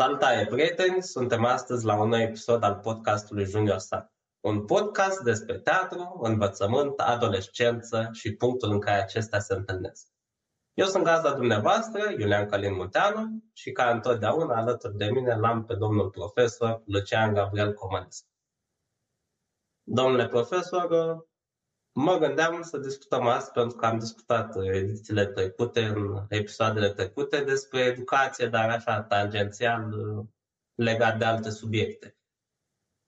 Salutare, prieteni! Suntem astăzi la un nou episod al podcastului Junior Star. Un podcast despre teatru, învățământ, adolescență și punctul în care acestea se întâlnesc. Eu sunt gazda dumneavoastră, Iulian Calin Muteanu, și ca întotdeauna alături de mine l-am pe domnul profesor Lucian Gabriel Comănescu. Domnule profesor, mă gândeam să discutăm astăzi, pentru că am discutat edițiile trecute, în episoadele trecute, despre educație, dar așa tangențial legat de alte subiecte.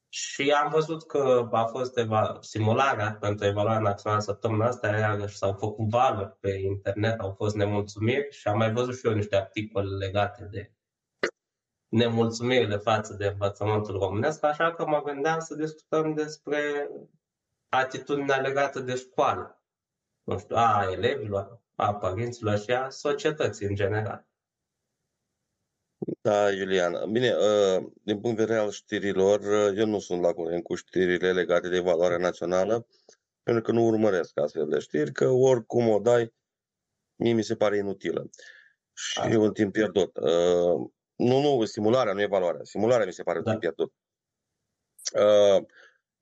Și am văzut că a fost eva- simularea pentru evaluarea națională săptămâna asta, iarăși s-au făcut valori pe internet, au fost nemulțumiri și am mai văzut și eu niște articole legate de nemulțumirile față de învățământul românesc, așa că mă gândeam să discutăm despre atitudinea legată de școală. Nu știu, a elevilor, a părinților și a societății în general. Da, Iulian. Bine, uh, din punct de vedere al știrilor, uh, eu nu sunt la curent cu știrile legate de valoarea națională, pentru că nu urmăresc astfel de știri, că oricum o dai, mie mi se pare inutilă. Și e un timp pierdut. Uh, nu, nu, simularea nu e valoarea. Simularea mi se pare da. un timp pierdut.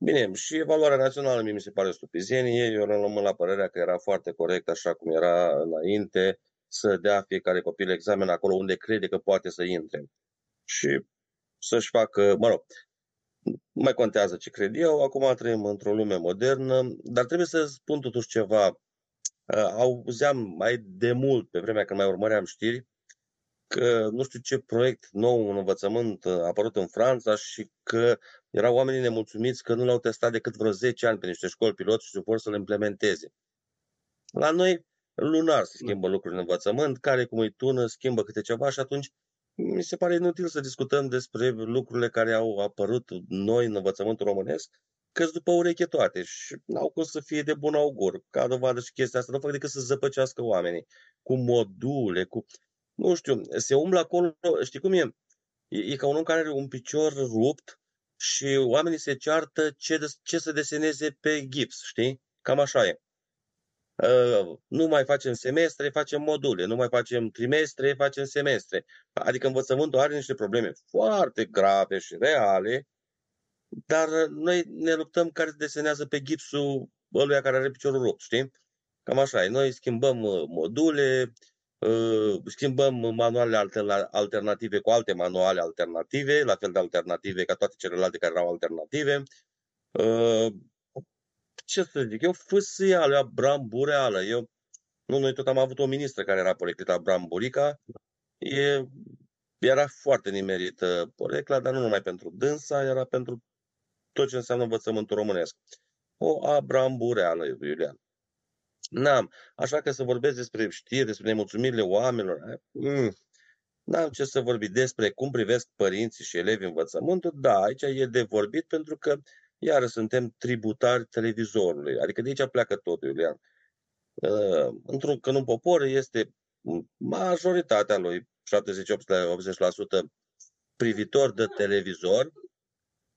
Bine, și evaluarea națională mie mi se pare stupizenie. Eu rămân la părerea că era foarte corect așa cum era înainte să dea fiecare copil examen acolo unde crede că poate să intre. Și să-și facă, mă rog, nu mai contează ce cred eu, acum trăim într-o lume modernă, dar trebuie să spun totuși ceva. Uh, auzeam mai de mult, pe vremea când mai urmăream știri, că nu știu ce proiect nou în învățământ a apărut în Franța și că erau oamenii nemulțumiți că nu l-au testat decât vreo 10 ani pe niște școli pilot și vor să le implementeze. La noi lunar se schimbă lucruri în învățământ, care cum îi tună, schimbă câte ceva și atunci mi se pare inutil să discutăm despre lucrurile care au apărut noi în învățământul românesc, că după ureche toate și n-au cum să fie de bun augur. Ca dovadă și chestia asta, nu fac decât să zăpăcească oamenii cu module, cu... Nu știu, se umblă acolo, știi cum e? E, e ca un om care are un picior rupt și oamenii se ceartă ce, ce să deseneze pe gips, știi? Cam așa e. Uh, nu mai facem semestre, facem module, nu mai facem trimestre, facem semestre. Adică învățământul are niște probleme foarte grave și reale, dar noi ne luptăm care desenează pe gipsul ăluia care are piciorul rupt, știi? Cam așa e. Noi schimbăm uh, module, uh, schimbăm manuale alternative cu alte manuale alternative, la fel de alternative ca toate celelalte care erau alternative ce să zic, eu fâsâială, ea brambureală. Eu, nu, noi tot am avut o ministră care era poreclita Bramburica. E, era foarte nimerită porecla, dar nu numai pentru dânsa, era pentru tot ce înseamnă învățământul românesc. O abrambureală, Iulian. N-am. Așa că să vorbesc despre știri, despre nemulțumirile oamenilor, mm, n-am ce să vorbi despre cum privesc părinții și elevii învățământul. Da, aici e de vorbit pentru că iar suntem tributari televizorului. Adică de aici pleacă totul, Iulian. Uh, într-un, când un popor este majoritatea lui, 78-80% privitor de televizor,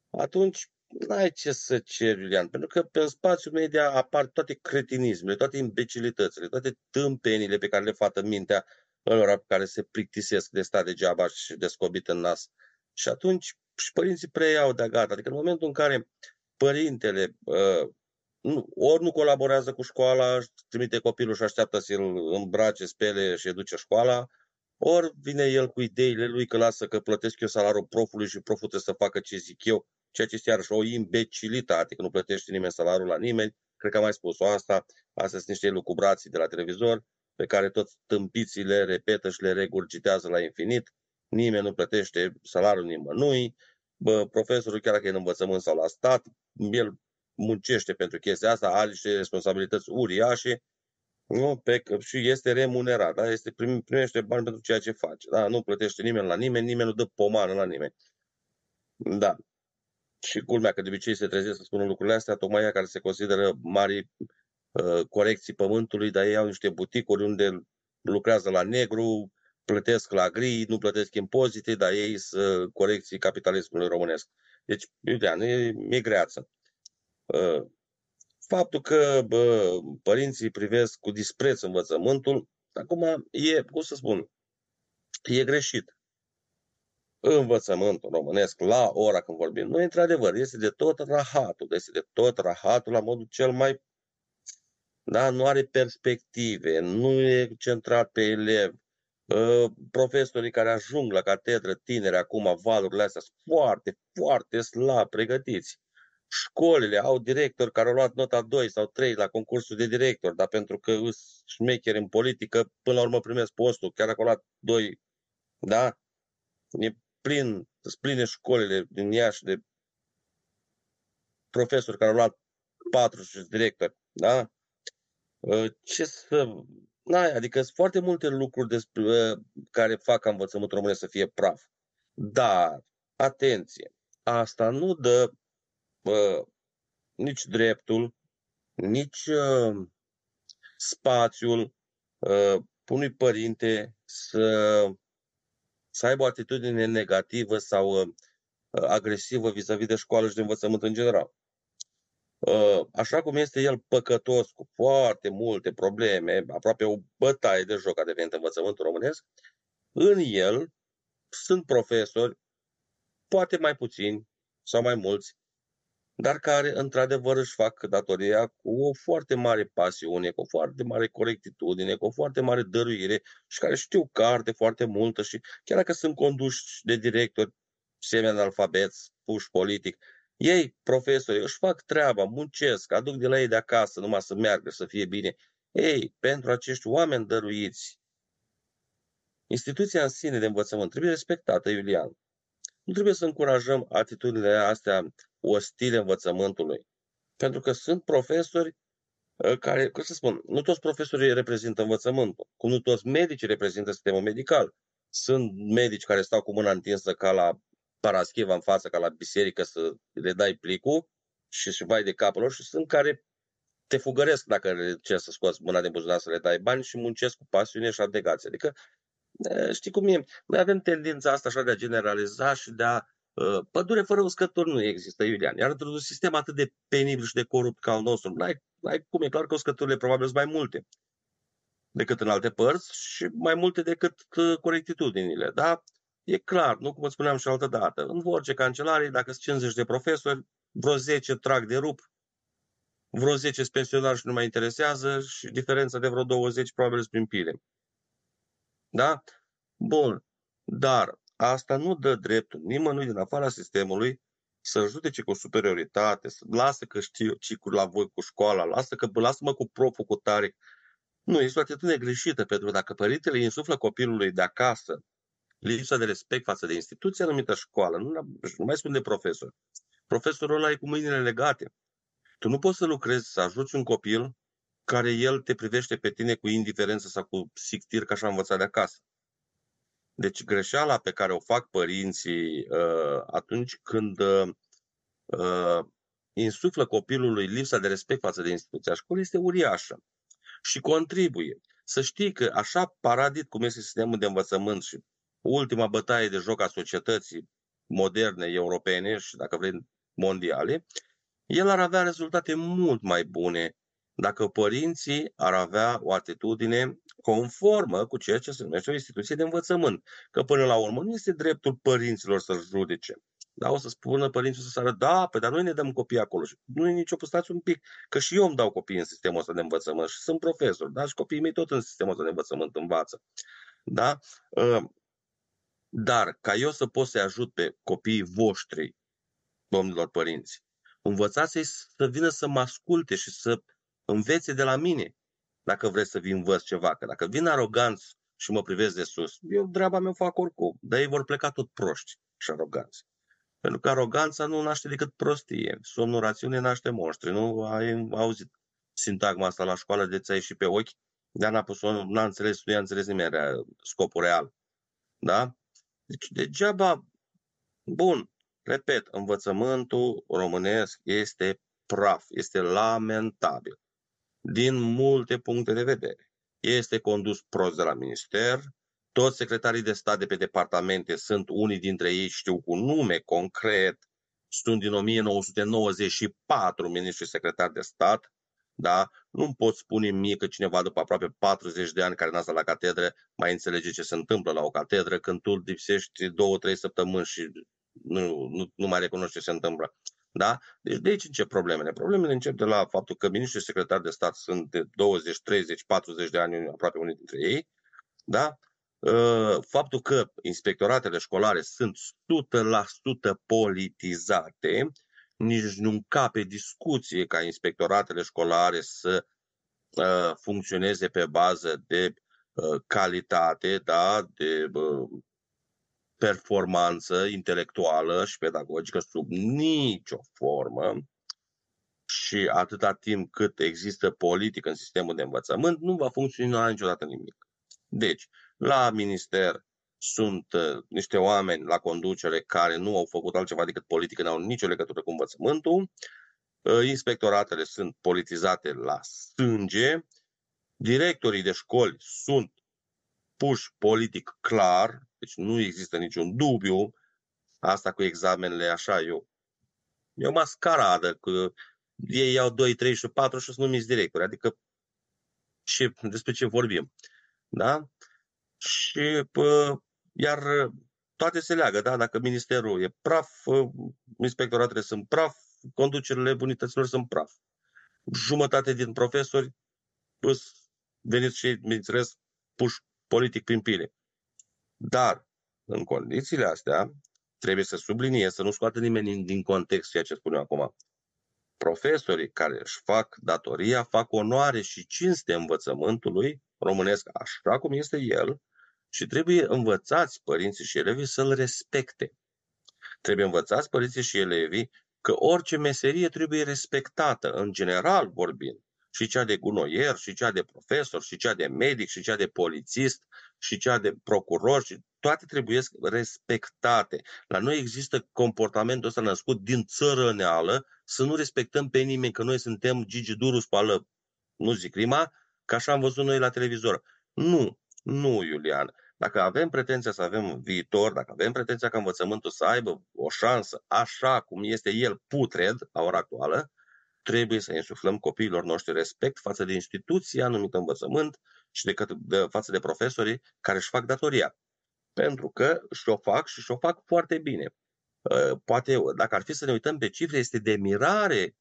atunci n-ai ce să ceri, Iulian, pentru că pe spațiul media apar toate cretinismele, toate imbecilitățile, toate tâmpenile pe care le fată mintea lor care se plictisesc de stat degeaba și descobit în nas. Și atunci și părinții preiau de gata. Adică în momentul în care părintele uh, nu, ori nu colaborează cu școala, trimite copilul și așteaptă să-l îmbrace, spele și duce școala, ori vine el cu ideile lui că lasă că plătesc eu salariul profului și proful trebuie să facă ce zic eu, ceea ce este iarăși o imbecilitate, că nu plătește nimeni salariul la nimeni. Cred că am mai spus-o asta. Astea sunt niște lucubrații de la televizor pe care toți tâmpiții le repetă și le regurgitează la infinit. Nimeni nu plătește salariul nimănui. Bă, profesorul, chiar dacă e în învățământ sau la stat, el muncește pentru chestia asta, are niște responsabilități uriașe nu? Pe, și este remunerat, da? este, primește bani pentru ceea ce face. Da? Nu plătește nimeni la nimeni, nimeni nu dă pomană la nimeni. Da. Și culmea că de obicei se trezesc să spună lucrurile astea, tocmai ea care se consideră mari uh, corecții pământului, dar ei au niște buticuri unde lucrează la negru, plătesc la gri, nu plătesc impozite, dar ei sunt corecții capitalismului românesc. Deci, Iulian, e, e greață. Uh, faptul că bă, părinții privesc cu dispreț învățământul, acum e, cum să spun, e greșit. Învățământul românesc la ora când vorbim. Nu, într-adevăr, este de tot rahatul, este de tot rahatul la modul cel mai da? nu are perspective, nu e centrat pe elev. Ă, profesorii care ajung la catedră tineri acum, valurile astea, sunt foarte, foarte slab pregătiți. Școlile au directori care au luat nota 2 sau 3 la concursul de director, dar pentru că sunt șmecheri în politică, până la urmă primesc postul, chiar dacă au luat 2, da? E plin, sunt pline școlile din Iași de profesori care au luat 4 și directori, da? Ă, ce să... Na, adică sunt foarte multe lucruri despre, ă, care fac ca învățământul românesc să fie praf. Dar, atenție, asta nu dă uh, nici dreptul, nici uh, spațiul uh, unui părinte să, să aibă o atitudine negativă sau uh, agresivă vis-a-vis de școală și de învățământ în general. Uh, așa cum este el păcătos cu foarte multe probleme, aproape o bătaie de joc a devenit învățământul românesc, în el sunt profesori, poate mai puțini sau mai mulți, dar care într-adevăr își fac datoria cu o foarte mare pasiune, cu o foarte mare corectitudine, cu o foarte mare dăruire și care știu carte foarte multă și chiar dacă sunt conduși de directori semi-analfabeți, puși politic, ei, profesori, își fac treaba, muncesc, aduc de la ei de acasă numai să meargă, să fie bine. Ei, pentru acești oameni dăruiți, instituția în sine de învățământ trebuie respectată, Iulian. Nu trebuie să încurajăm atitudinile astea ostile învățământului. Pentru că sunt profesori ă, care, cum să spun, nu toți profesorii reprezintă învățământul, cum nu toți medicii reprezintă sistemul medical. Sunt medici care stau cu mâna întinsă ca la paraschiva în față ca la biserică să le dai plicul și și vai de capul lor și sunt care te fugăresc dacă ce să scoți mâna din buzunar să le dai bani și muncesc cu pasiune și abnegație. Adică, știi cum e, noi avem tendința asta așa de a generaliza și de a ă, Pădure fără uscători nu există, Iulian. Iar într-un sistem atât de penibil și de corupt ca al nostru, n-ai, n-ai cum, e clar că uscăturile probabil sunt mai multe decât în alte părți și mai multe decât ă, corectitudinile. Da? E clar, nu cum spuneam și altă dată. În orice cancelarie, dacă sunt 50 de profesori, vreo 10 trag de rup, vreo 10 sunt pensionari și nu mai interesează și diferența de vreo 20 probabil sunt prin pile. Da? Bun. Dar asta nu dă dreptul nimănui din afara sistemului să judece cu superioritate, să lasă că știu cicul la voi cu școala, lasă că lasă-mă cu proful cu tare. Nu, este o atitudine greșită, pentru că dacă părintele insuflă copilului de acasă lipsa de respect față de instituția numită școală, nu, nu mai spun de profesor. Profesorul ăla e cu mâinile legate. Tu nu poți să lucrezi, să ajuți un copil care el te privește pe tine cu indiferență sau cu sictir ca așa învățat de acasă. Deci greșeala pe care o fac părinții uh, atunci când uh, uh, insuflă copilului lipsa de respect față de instituția școlii este uriașă și contribuie. Să știi că așa paradit cum este sistemul de învățământ și ultima bătaie de joc a societății moderne europene și, dacă vrei, mondiale, el ar avea rezultate mult mai bune dacă părinții ar avea o atitudine conformă cu ceea ce se numește o instituție de învățământ. Că până la urmă nu este dreptul părinților să judece. Da, o să spună părinții să sară, da, pe dar noi ne dăm copii acolo. Și nu e nicio, stați un pic, că și eu îmi dau copii în sistemul ăsta de învățământ și sunt profesor, da, și copiii mei tot în sistemul ăsta de învățământ învață. Da? Ă, dar ca eu să pot să-i ajut pe copiii voștri, domnilor părinți, învățați-i să vină să mă asculte și să învețe de la mine, dacă vreți să vi învăț ceva. Că dacă vin aroganți și mă privesc de sus, eu treaba mea o fac oricum, dar ei vor pleca tot proști și aroganți. Pentru că aroganța nu naște decât prostie. Somnul rațiune naște monștri. Nu ai auzit sintagma asta la școală de ți și pe ochi? Dar n-a pus n-a înțeles, nu i-a înțeles nimeni scopul real. Da? Deci degeaba, bun, repet, învățământul românesc este praf, este lamentabil din multe puncte de vedere. Este condus prost de la minister, toți secretarii de stat de pe departamente sunt unii dintre ei, știu cu nume concret, sunt din 1994 ministri secretari de stat, Da? Nu pot spune mie că cineva după aproape 40 de ani care n-a stat la catedră mai înțelege ce se întâmplă la o catedră când tu lipsești două, trei săptămâni și nu, nu, nu mai recunoști ce se întâmplă. Da? Deci de aici încep problemele. Problemele încep de la faptul că ministrii și secretari de stat sunt de 20, 30, 40 de ani, aproape unii dintre ei. Da? Ă, faptul că inspectoratele școlare sunt 100% politizate, nici nu încape discuție ca inspectoratele școlare să uh, funcționeze pe bază de uh, calitate, da, de uh, performanță intelectuală și pedagogică sub nicio formă și atâta timp cât există politică în sistemul de învățământ, nu va funcționa niciodată nimic. Deci, la minister sunt uh, niște oameni la conducere care nu au făcut altceva decât politică, nu au nicio legătură cu învățământul. Uh, inspectoratele sunt politizate la sânge. Directorii de școli sunt puși politic clar, deci nu există niciun dubiu. Asta cu examenele, așa, eu, e o mascaradă, că ei iau 2, 3 și 4 și sunt numiți directori. Adică ce, despre ce vorbim. Da? Și pă, iar uh, toate se leagă, da? Dacă ministerul e praf, uh, inspectoratele sunt praf, conducerile unităților sunt praf. Jumătate din profesori pus, veniți și, bineînțeles, puși politic prin pile. Dar, în condițiile astea, trebuie să sublinie, să nu scoată nimeni din context ceea ce spun eu acum. Profesorii care își fac datoria fac onoare și cinste învățământului românesc așa cum este el, și trebuie învățați părinții și elevii să-l respecte. Trebuie învățați părinții și elevii că orice meserie trebuie respectată, în general vorbind. Și cea de gunoier, și cea de profesor, și cea de medic, și cea de polițist, și cea de procuror, și toate trebuie respectate. La noi există comportamentul ăsta născut din țărăneală, să nu respectăm pe nimeni, că noi suntem Gigi Duru spală, nu zic rima, că așa am văzut noi la televizor. Nu, nu, Iulian. Dacă avem pretenția să avem viitor, dacă avem pretenția ca învățământul să aibă o șansă așa cum este el putred la ora actuală, trebuie să insuflăm copiilor noștri respect față de instituția numită învățământ și de, de față de profesorii care își fac datoria. Pentru că și-o fac și și-o fac foarte bine. Ă, poate, dacă ar fi să ne uităm pe cifre, este de mirare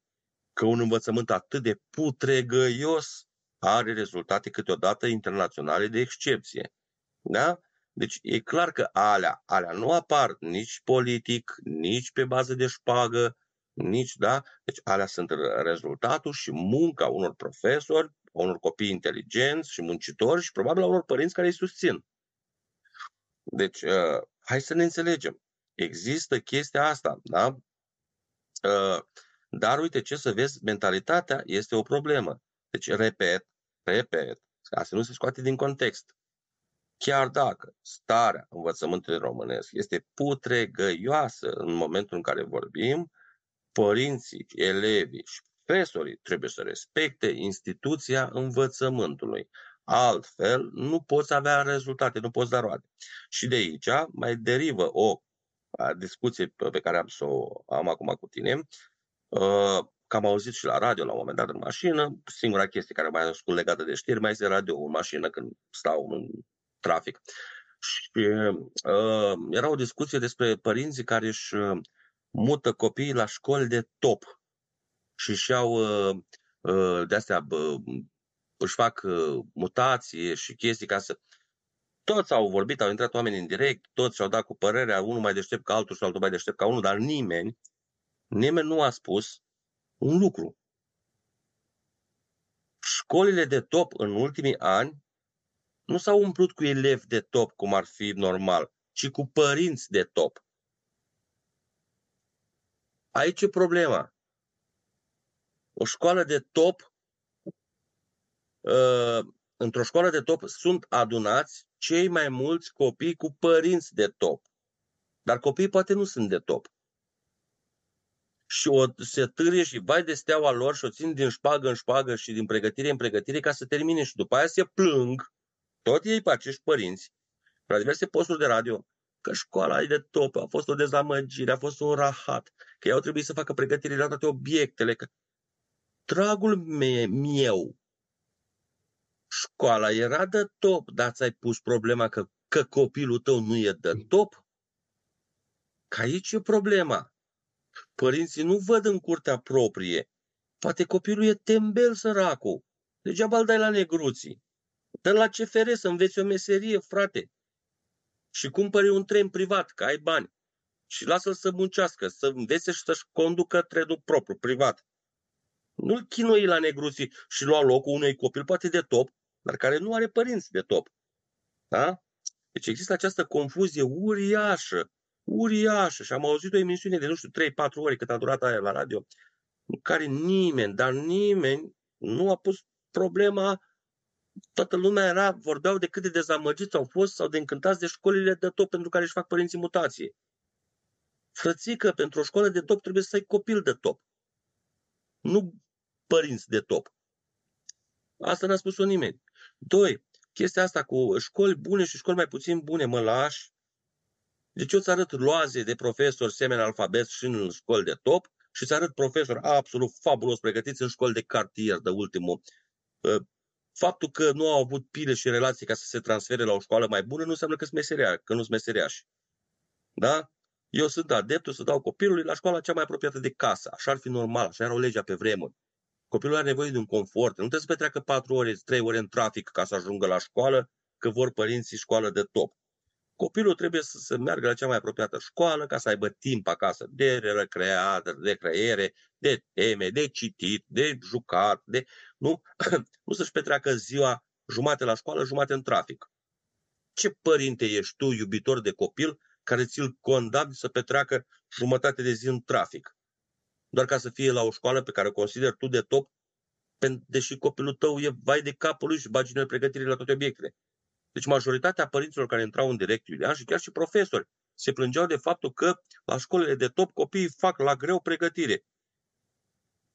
că un învățământ atât de putregăios are rezultate câteodată internaționale de excepție. Da? Deci e clar că alea, alea nu apar nici politic, nici pe bază de șpagă, nici, da? Deci alea sunt rezultatul și munca unor profesori, unor copii inteligenți și muncitori și probabil a unor părinți care îi susțin. Deci, uh, hai să ne înțelegem. Există chestia asta, da? Uh, dar uite ce să vezi, mentalitatea este o problemă. Deci, repet, repet, ca să nu se scoate din context. Chiar dacă starea învățământului românesc este putregăioasă în momentul în care vorbim, părinții, elevii și profesorii trebuie să respecte instituția învățământului. Altfel, nu poți avea rezultate, nu poți da roade. Și de aici mai derivă o discuție pe care am să o am acum cu tine, că am auzit și la radio la un moment dat în mașină, singura chestie care mai ascult legată de știri mai este radio în mașină când stau în trafic. Și uh, era o discuție despre părinții care își uh, mută copiii la școli de top și își iau uh, uh, de astea, uh, își fac uh, mutație și chestii ca să... Toți au vorbit, au intrat oameni în direct, toți și-au dat cu părerea, unul mai deștept ca altul și altul mai deștept ca unul, dar nimeni, nimeni nu a spus un lucru. Școlile de top în ultimii ani nu s-au umplut cu elevi de top, cum ar fi normal, ci cu părinți de top. Aici e problema. O școală de top, uh, într-o școală de top sunt adunați cei mai mulți copii cu părinți de top. Dar copiii poate nu sunt de top. Și o se târie și vai de steaua lor și o țin din șpagă în șpagă și din pregătire în pregătire ca să termine și după aia se plâng tot ei pe acești părinți, la diverse posturi de radio, că școala e de top, a fost o dezamăgire, a fost un rahat, că ei au trebuit să facă pregătire la toate obiectele. Că... dragul meu, școala era de top, dar ți-ai pus problema că, că copilul tău nu e de top? Că aici e problema. Părinții nu văd în curtea proprie. Poate copilul e tembel săracul. Degeaba îl dai la negruții. dă la CFR să înveți o meserie, frate. Și cumpări un tren privat, că ai bani. Și lasă-l să muncească, să învețe și să-și conducă trenul propriu, privat. Nu-l chinui la negruții și lua locul unui copil, poate de top, dar care nu are părinți de top. Da? Deci există această confuzie uriașă, uriașă. Și am auzit o emisiune de, nu știu, 3-4 ore cât a durat aia la radio, în care nimeni, dar nimeni nu a pus problema toată lumea era, vorbeau de cât de dezamăgiți au fost sau de încântați de școlile de top pentru care își fac părinții mutație. Frățică, pentru o școală de top trebuie să ai copil de top. Nu părinți de top. Asta n-a spus-o nimeni. Doi, chestia asta cu școli bune și școli mai puțin bune, mă lași. Deci eu îți arăt loaze de profesori semeni alfabet și în școli de top și îți arăt profesori absolut fabulos pregătiți în școli de cartier de ultimul. Ă, faptul că nu au avut pile și relații ca să se transfere la o școală mai bună nu înseamnă că sunt meseria, că nu sunt meseriași. Da? Eu sunt adeptul să dau copilului la școala cea mai apropiată de casă. Așa ar fi normal, așa era o legea pe vremuri. Copilul are nevoie de un confort. Nu trebuie să petreacă patru ore, trei ore în trafic ca să ajungă la școală, că vor părinții școală de top. Copilul trebuie să se meargă la cea mai apropiată școală ca să aibă timp acasă de recreat, de recreere, de teme, de citit, de jucat, de... Nu, nu să-și petreacă ziua jumate la școală, jumate în trafic. Ce părinte ești tu, iubitor de copil, care ți-l condamni să petreacă jumătate de zi în trafic? Doar ca să fie la o școală pe care o consideri tu de top, deși copilul tău e vai de capul lui și bagi noi pregătire la toate obiectele. Deci majoritatea părinților care intrau în direct Iulian și chiar și profesori se plângeau de faptul că la școlile de top copiii fac la greu pregătire.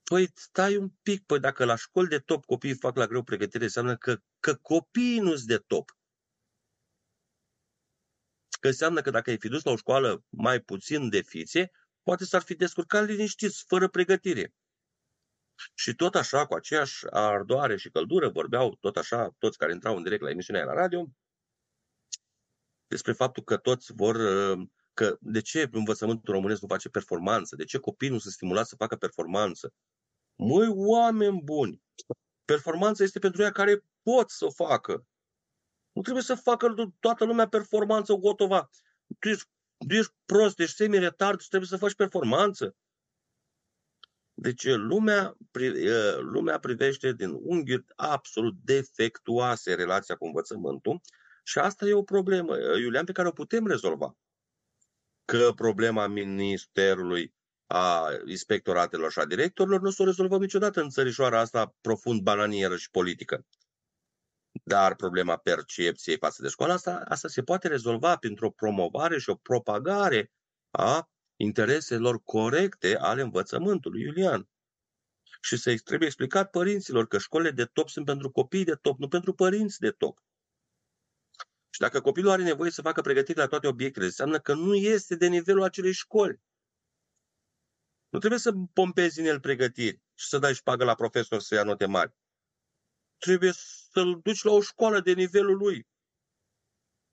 Păi stai un pic, păi dacă la școli de top copiii fac la greu pregătire, înseamnă că, că copiii nu sunt de top. Că înseamnă că dacă ai fi dus la o școală mai puțin de fițe, poate s-ar fi descurcat liniștiți, fără pregătire. Și tot așa, cu aceeași ardoare și căldură, vorbeau tot așa toți care intrau în direct la emisiunea la radio despre faptul că toți vor uh, că de ce învățământul românesc nu face performanță, de ce copiii nu sunt stimulați să facă performanță. Măi, oameni buni, performanța este pentru ea care pot să o facă. Nu trebuie să facă toată lumea performanță gotova. Tu ești, tu ești prost, ești semi-retard și trebuie să faci performanță. Deci lumea, lumea privește din unghiuri absolut defectuoase relația cu învățământul și asta e o problemă, Iulian, pe care o putem rezolva. Că problema ministerului, a inspectoratelor și a directorilor nu o să o rezolvăm niciodată în țărișoara asta profund bananieră și politică. Dar problema percepției față de școală, asta, asta se poate rezolva printr-o promovare și o propagare a intereselor corecte ale învățământului, Iulian. Și să trebuie explicat părinților că școlile de top sunt pentru copii de top, nu pentru părinți de top. Și dacă copilul are nevoie să facă pregătire la toate obiectele, înseamnă că nu este de nivelul acelei școli. Nu trebuie să pompezi în el pregătiri și să dai șpagă la profesor să ia note mari. Trebuie să-l duci la o școală de nivelul lui.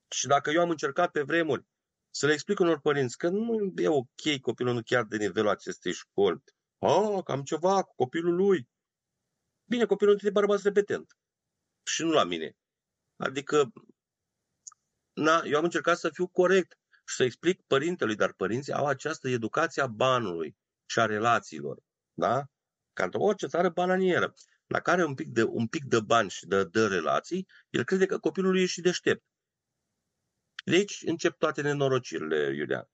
Și dacă eu am încercat pe vremuri să le explic unor părinți că nu e ok copilul nu chiar de nivelul acestei școli. Ah, cam ceva cu copilul lui. Bine, copilul nu trebuie rămas repetent. Și nu la mine. Adică, na, eu am încercat să fiu corect și să explic părintelui, dar părinții au această educație a banului și a relațiilor. Da? Ca într orice țară bananieră, la care un pic de, un pic de bani și de, de relații, el crede că copilul lui e și deștept. De aici încep toate nenorocirile, Iulian.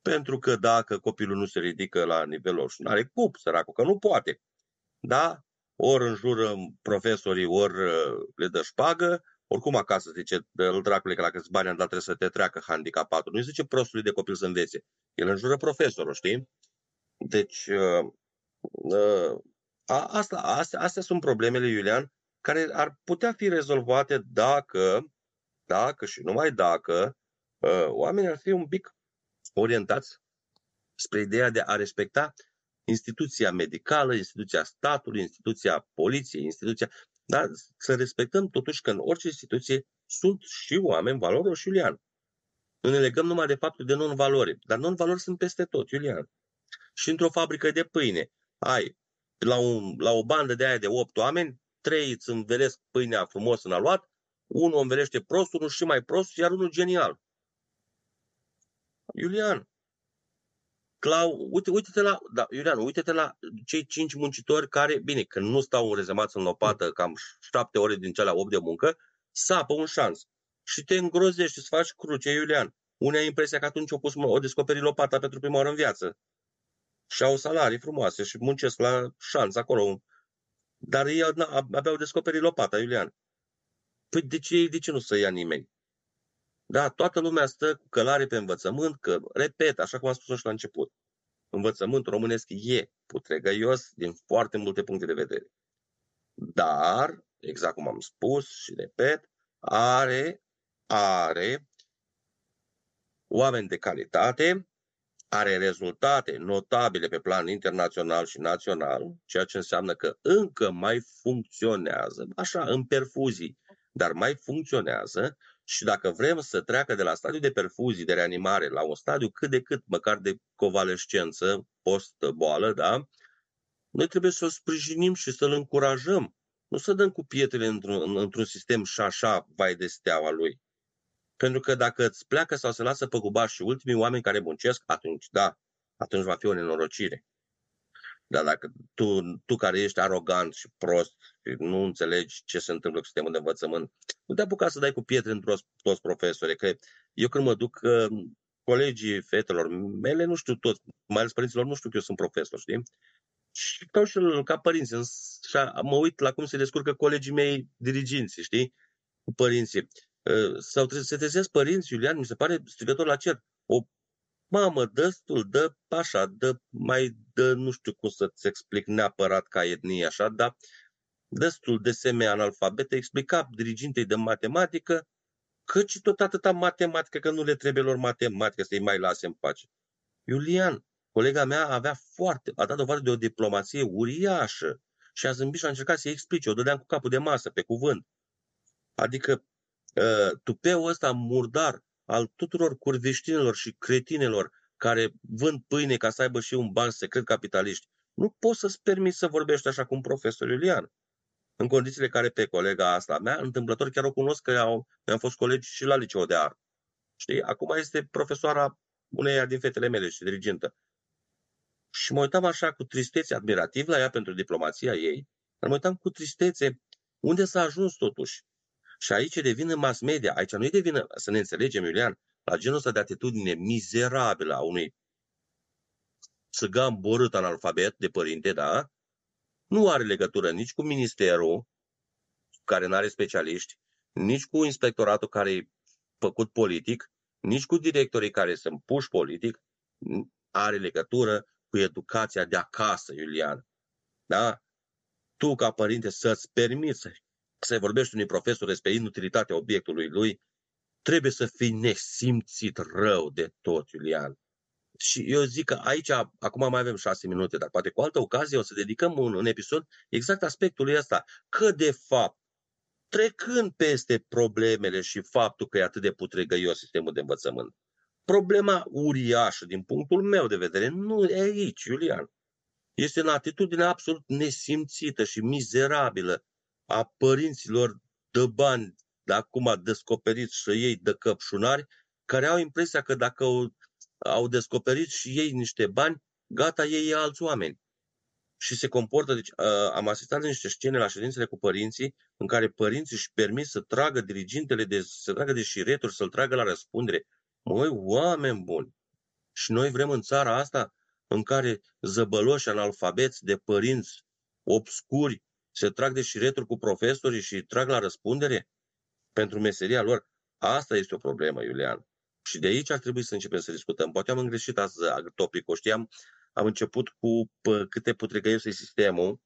Pentru că dacă copilul nu se ridică la nivelul și nu are cup, săracul, că nu poate. Da? Ori înjură profesorii, ori uh, le dă șpagă, oricum acasă zice, îl dracule că la câți bani am dat trebuie să te treacă handicapatul. Nu zice prostului de copil să învețe. El înjură profesorul, știi? Deci, uh, uh, asta, astea, astea sunt problemele, Iulian, care ar putea fi rezolvate dacă dacă și numai dacă uh, oamenii ar fi un pic orientați spre ideea de a respecta instituția medicală, instituția statului, instituția poliției, instituția... Dar să respectăm totuși că în orice instituție sunt și oameni valoroși, Iulian. Nu ne legăm numai de faptul de non-valori, dar non-valori sunt peste tot, Iulian. Și într-o fabrică de pâine ai la, un, la o bandă de aia de opt oameni, trei îți învelesc pâinea frumos în aluat, unul învelește prost, unul și mai prost, iar unul genial. Iulian, Clau, uite, uite-te la, da, Iulian, uite-te la cei cinci muncitori care, bine, când nu stau rezemați în lopată cam șapte ore din cele opt de muncă, sapă un șans. Și te îngrozești, să faci cruce, Iulian. Unii ai impresia că atunci o, pus, o descoperi lopata pentru prima oară în viață. Și au salarii frumoase și muncesc la șans acolo. Dar ei abia au descoperit lopata, Iulian. Păi de ce, de ce nu să ia nimeni? Da, toată lumea stă cu călare pe învățământ, că, repet, așa cum am spus și la început, învățământul românesc e putregăios din foarte multe puncte de vedere. Dar, exact cum am spus și repet, are, are oameni de calitate, are rezultate notabile pe plan internațional și național, ceea ce înseamnă că încă mai funcționează, așa, în perfuzii, dar mai funcționează și dacă vrem să treacă de la stadiul de perfuzii, de reanimare, la un stadiu cât de cât, măcar de convalescență, post-boală, da? Noi trebuie să-l sprijinim și să-l încurajăm. Nu să dăm cu pietrele într-un, într-un sistem și așa, vai de steaua lui. Pentru că dacă îți pleacă sau se lasă pe gubaș și ultimii oameni care muncesc, atunci, da, atunci va fi o nenorocire. Dar dacă tu, tu care ești arogant și prost și nu înțelegi ce se întâmplă cu sistemul de învățământ, nu te apuca să dai cu pietre într toți profesori. Că eu când mă duc, um, colegii fetelor mele, nu știu toți, mai ales părinților, nu știu că eu sunt profesor, știi? Și stau și ca părinți, și mă uit la cum se descurcă colegii mei diriginți, știi? Cu părinții. Uh, sau se trezesc părinți, Iulian, mi se pare strigător la cer. O mamă, destul, dă așa, dă mai, dă, nu știu cum să-ți explic neapărat ca etnie așa, dar destul de semi-analfabete, explica dirigintei de matematică căci tot atâta matematică, că nu le trebuie lor matematică să-i mai lase în pace. Iulian, colega mea avea foarte, a dat dovadă de o diplomație uriașă și a zâmbit și a încercat să-i explice, o dădeam cu capul de masă, pe cuvânt. Adică uh, tupeul ăsta murdar al tuturor curveștinilor și cretinelor care vând pâine ca să aibă și un ban secret capitaliști. Nu poți să-ți permiți să vorbești așa cu un profesor Iulian. În condițiile care pe colega asta mea, întâmplător chiar o cunosc că au, am fost colegi și la liceu de art. Știi? Acum este profesoara uneia din fetele mele și dirigintă. Și mă uitam așa cu tristețe admirativ la ea pentru diplomația ei, dar mă uitam cu tristețe unde s-a ajuns totuși. Și aici devine mass media. Aici nu-i devine, să ne înțelegem, Iulian, la genul ăsta de atitudine mizerabilă a unui țăgan borât analfabet de părinte, da? Nu are legătură nici cu ministerul, care nu are specialiști, nici cu inspectoratul care e făcut politic, nici cu directorii care sunt puși politic, are legătură cu educația de acasă, Iulian. Da? Tu, ca părinte, să-ți permiți să-i vorbești unui profesor despre inutilitatea obiectului lui, trebuie să fii nesimțit rău de tot, Iulian. Și eu zic că aici, acum mai avem șase minute, dar poate cu altă ocazie o să dedicăm un, un episod exact aspectului ăsta. Că, de fapt, trecând peste problemele și faptul că e atât de putregăios sistemul de învățământ, problema uriașă, din punctul meu de vedere, nu e aici, Iulian. Este în atitudine absolut nesimțită și mizerabilă a părinților de bani, de acum descoperit și ei de căpșunari, care au impresia că dacă au, au descoperit și ei niște bani, gata, ei e alți oameni. Și se comportă, deci am asistat la niște scene la ședințele cu părinții, în care părinții își permit să tragă dirigintele, de, să tragă de șireturi, să-l tragă la răspundere. Măi, oameni buni! Și noi vrem în țara asta în care zăbăloși analfabeți de părinți obscuri se trag de șireturi cu profesorii și trag la răspundere pentru meseria lor. Asta este o problemă, Iulian. Și de aici ar trebui să începem să discutăm. Poate am îngreșit azi topicul. Știam, am început cu pă, câte putregăiesc sistemul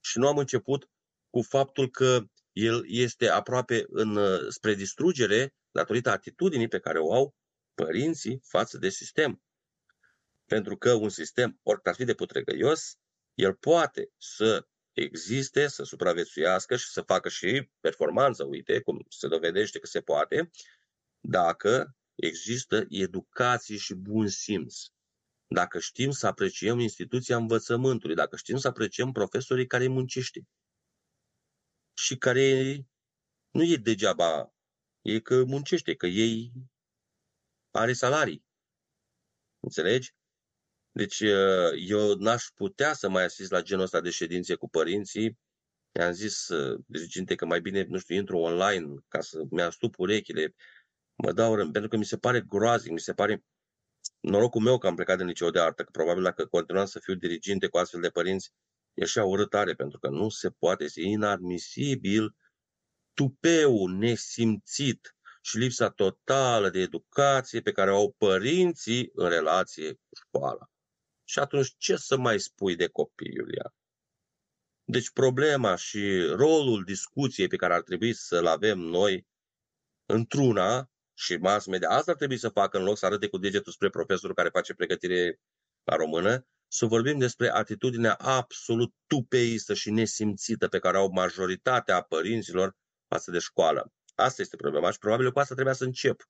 și nu am început cu faptul că el este aproape în, spre distrugere datorită atitudinii pe care o au părinții față de sistem. Pentru că un sistem, oricât ar fi de putregăios, el poate să existe, să supraviețuiască și să facă și performanță, uite, cum se dovedește că se poate, dacă există educație și bun simț. Dacă știm să apreciem instituția învățământului, dacă știm să apreciem profesorii care muncește și care nu e degeaba, e că muncește, că ei are salarii. Înțelegi? Deci uh, eu n-aș putea să mai asist la genul ăsta de ședințe cu părinții. I-am zis uh, diriginte că mai bine, nu știu, intru online ca să mi-astup urechile, mă dau rând, pentru că mi se pare groaznic, mi se pare norocul meu că am plecat din liceu de artă, că probabil dacă continuam să fiu diriginte cu astfel de părinți, ieșea urâtare, pentru că nu se poate, este inadmisibil tupeu nesimțit și lipsa totală de educație pe care o au părinții în relație cu școala. Și atunci ce să mai spui de copii, Iulia? Deci problema și rolul discuției pe care ar trebui să-l avem noi într-una și mass media, asta ar trebui să facă în loc să arate cu degetul spre profesorul care face pregătire la română, să vorbim despre atitudinea absolut tupeistă și nesimțită pe care au majoritatea părinților față de școală. Asta este problema și probabil cu asta trebuia să încep.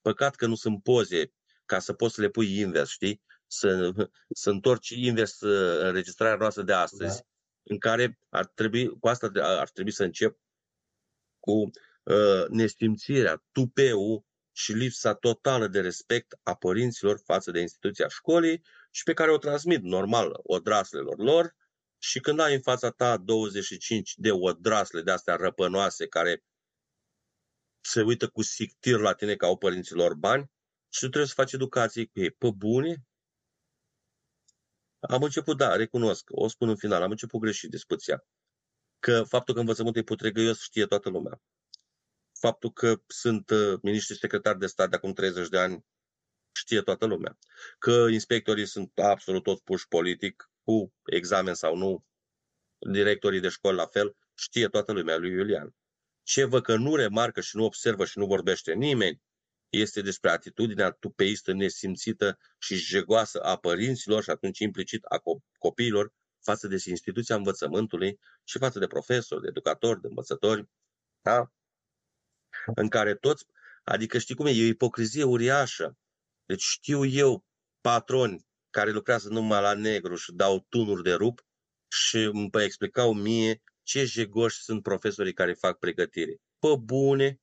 Păcat că nu sunt poze ca să poți să le pui invers, știi? Să, să întorci invers uh, înregistrarea noastră de astăzi, da. în care ar trebui, cu asta ar trebui să încep cu uh, nestimțirea, tupeu și lipsa totală de respect a părinților față de instituția școlii și pe care o transmit normal odraslelor lor și când ai în fața ta 25 de odrasle de astea răpănoase care se uită cu sictir la tine ca au părinților bani și tu trebuie să faci educație cu ei. Pe bune? Am început, da, recunosc, o spun în final, am început greșit discuția. Că faptul că învățământul e putregăios știe toată lumea. Faptul că sunt uh, miniștri secretari de stat de acum 30 de ani știe toată lumea. Că inspectorii sunt absolut toți puși politic, cu examen sau nu, directorii de școli la fel, știe toată lumea lui Iulian. Ce văd că nu remarcă și nu observă și nu vorbește nimeni, este despre atitudinea tupeistă, nesimțită și jegoasă a părinților și atunci implicit a copiilor față de instituția învățământului și față de profesori, de educatori, de învățători, da? în care toți, adică știi cum e, e o ipocrizie uriașă. Deci știu eu patroni care lucrează numai la negru și dau tunuri de rup și îmi explicau mie ce jegoși sunt profesorii care fac pregătire. Pă bune,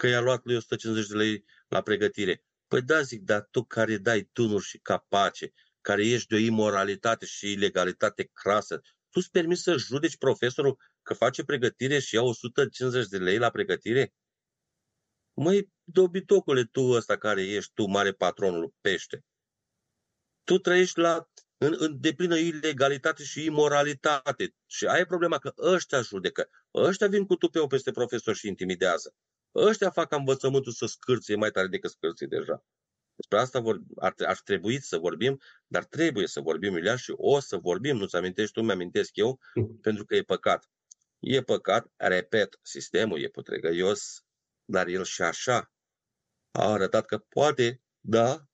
că i-a luat lui 150 de lei la pregătire. Păi da, zic, dar tu care dai tunuri și capace, care ești de o imoralitate și ilegalitate crasă, tu-ți permis să judeci profesorul că face pregătire și ia 150 de lei la pregătire? Măi, dobitocule, tu ăsta care ești tu, mare patronul pește, tu trăiești la în, în deplină ilegalitate și imoralitate. Și ai problema că ăștia judecă. Ăștia vin cu tupeu peste profesor și intimidează. Ăștia fac învățământul să scârție mai tare decât scârție deja. Despre asta vor, ar, ar trebui să vorbim, dar trebuie să vorbim, Iulian, și o să vorbim, nu-ți amintești tu, mi-amintesc eu, pentru că e păcat. E păcat, repet, sistemul e putregăios, dar el și așa a arătat că poate da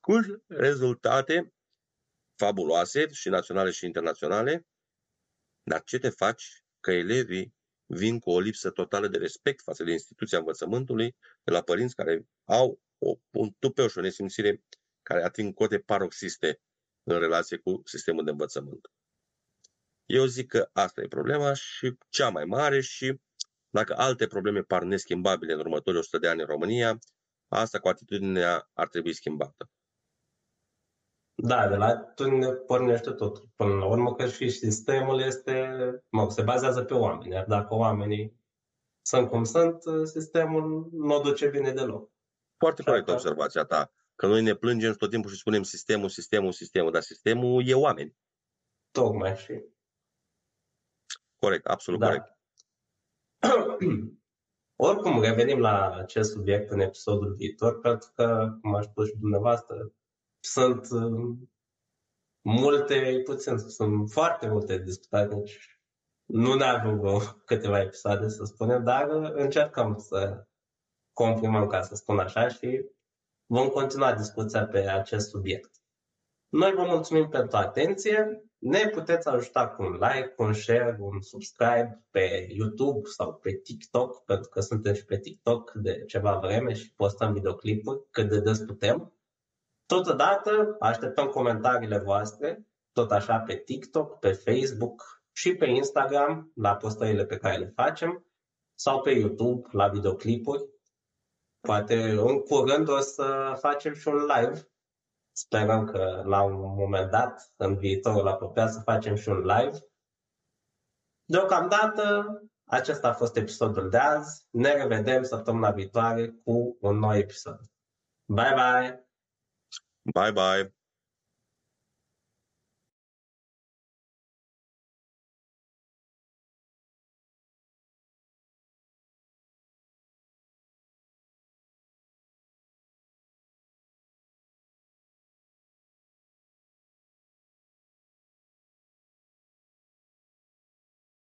cu rezultate fabuloase și naționale și internaționale, dar ce te faci că elevii vin cu o lipsă totală de respect față de instituția învățământului, de la părinți care au o, un tupeu și o nesimțire care ating cote paroxiste în relație cu sistemul de învățământ. Eu zic că asta e problema și cea mai mare și dacă alte probleme par neschimbabile în următorii 100 de ani în România, asta cu atitudinea ar trebui schimbată. Da, de la tu ne pornește tot. Până la urmă că și sistemul este, mă, se bazează pe oameni. Iar dacă oamenii sunt cum sunt, sistemul nu o duce bine deloc. Foarte corect observația ta. Că noi ne plângem tot timpul și spunem sistemul, sistemul, sistemul, dar sistemul e oameni. Tocmai și. Corect, absolut da. corect. Oricum, revenim la acest subiect în episodul viitor, pentru că, cum a spus și dumneavoastră, sunt uh, multe, puțin, sunt foarte multe discutate, deci nu ne avem câteva episoade, să spunem, dar încercăm să comprimăm, ca să spun așa, și vom continua discuția pe acest subiect. Noi vă mulțumim pentru atenție. Ne puteți ajuta cu un like, cu un share, un subscribe pe YouTube sau pe TikTok, pentru că suntem și pe TikTok de ceva vreme și postăm videoclipuri cât de des putem. Totodată așteptăm comentariile voastre, tot așa pe TikTok, pe Facebook și pe Instagram la postările pe care le facem sau pe YouTube la videoclipuri. Poate în curând o să facem și un live Sperăm că la un moment dat, în viitorul apropiat, să facem și un live. Deocamdată, acesta a fost episodul de azi. Ne revedem săptămâna viitoare cu un nou episod. Bye bye! Bye bye!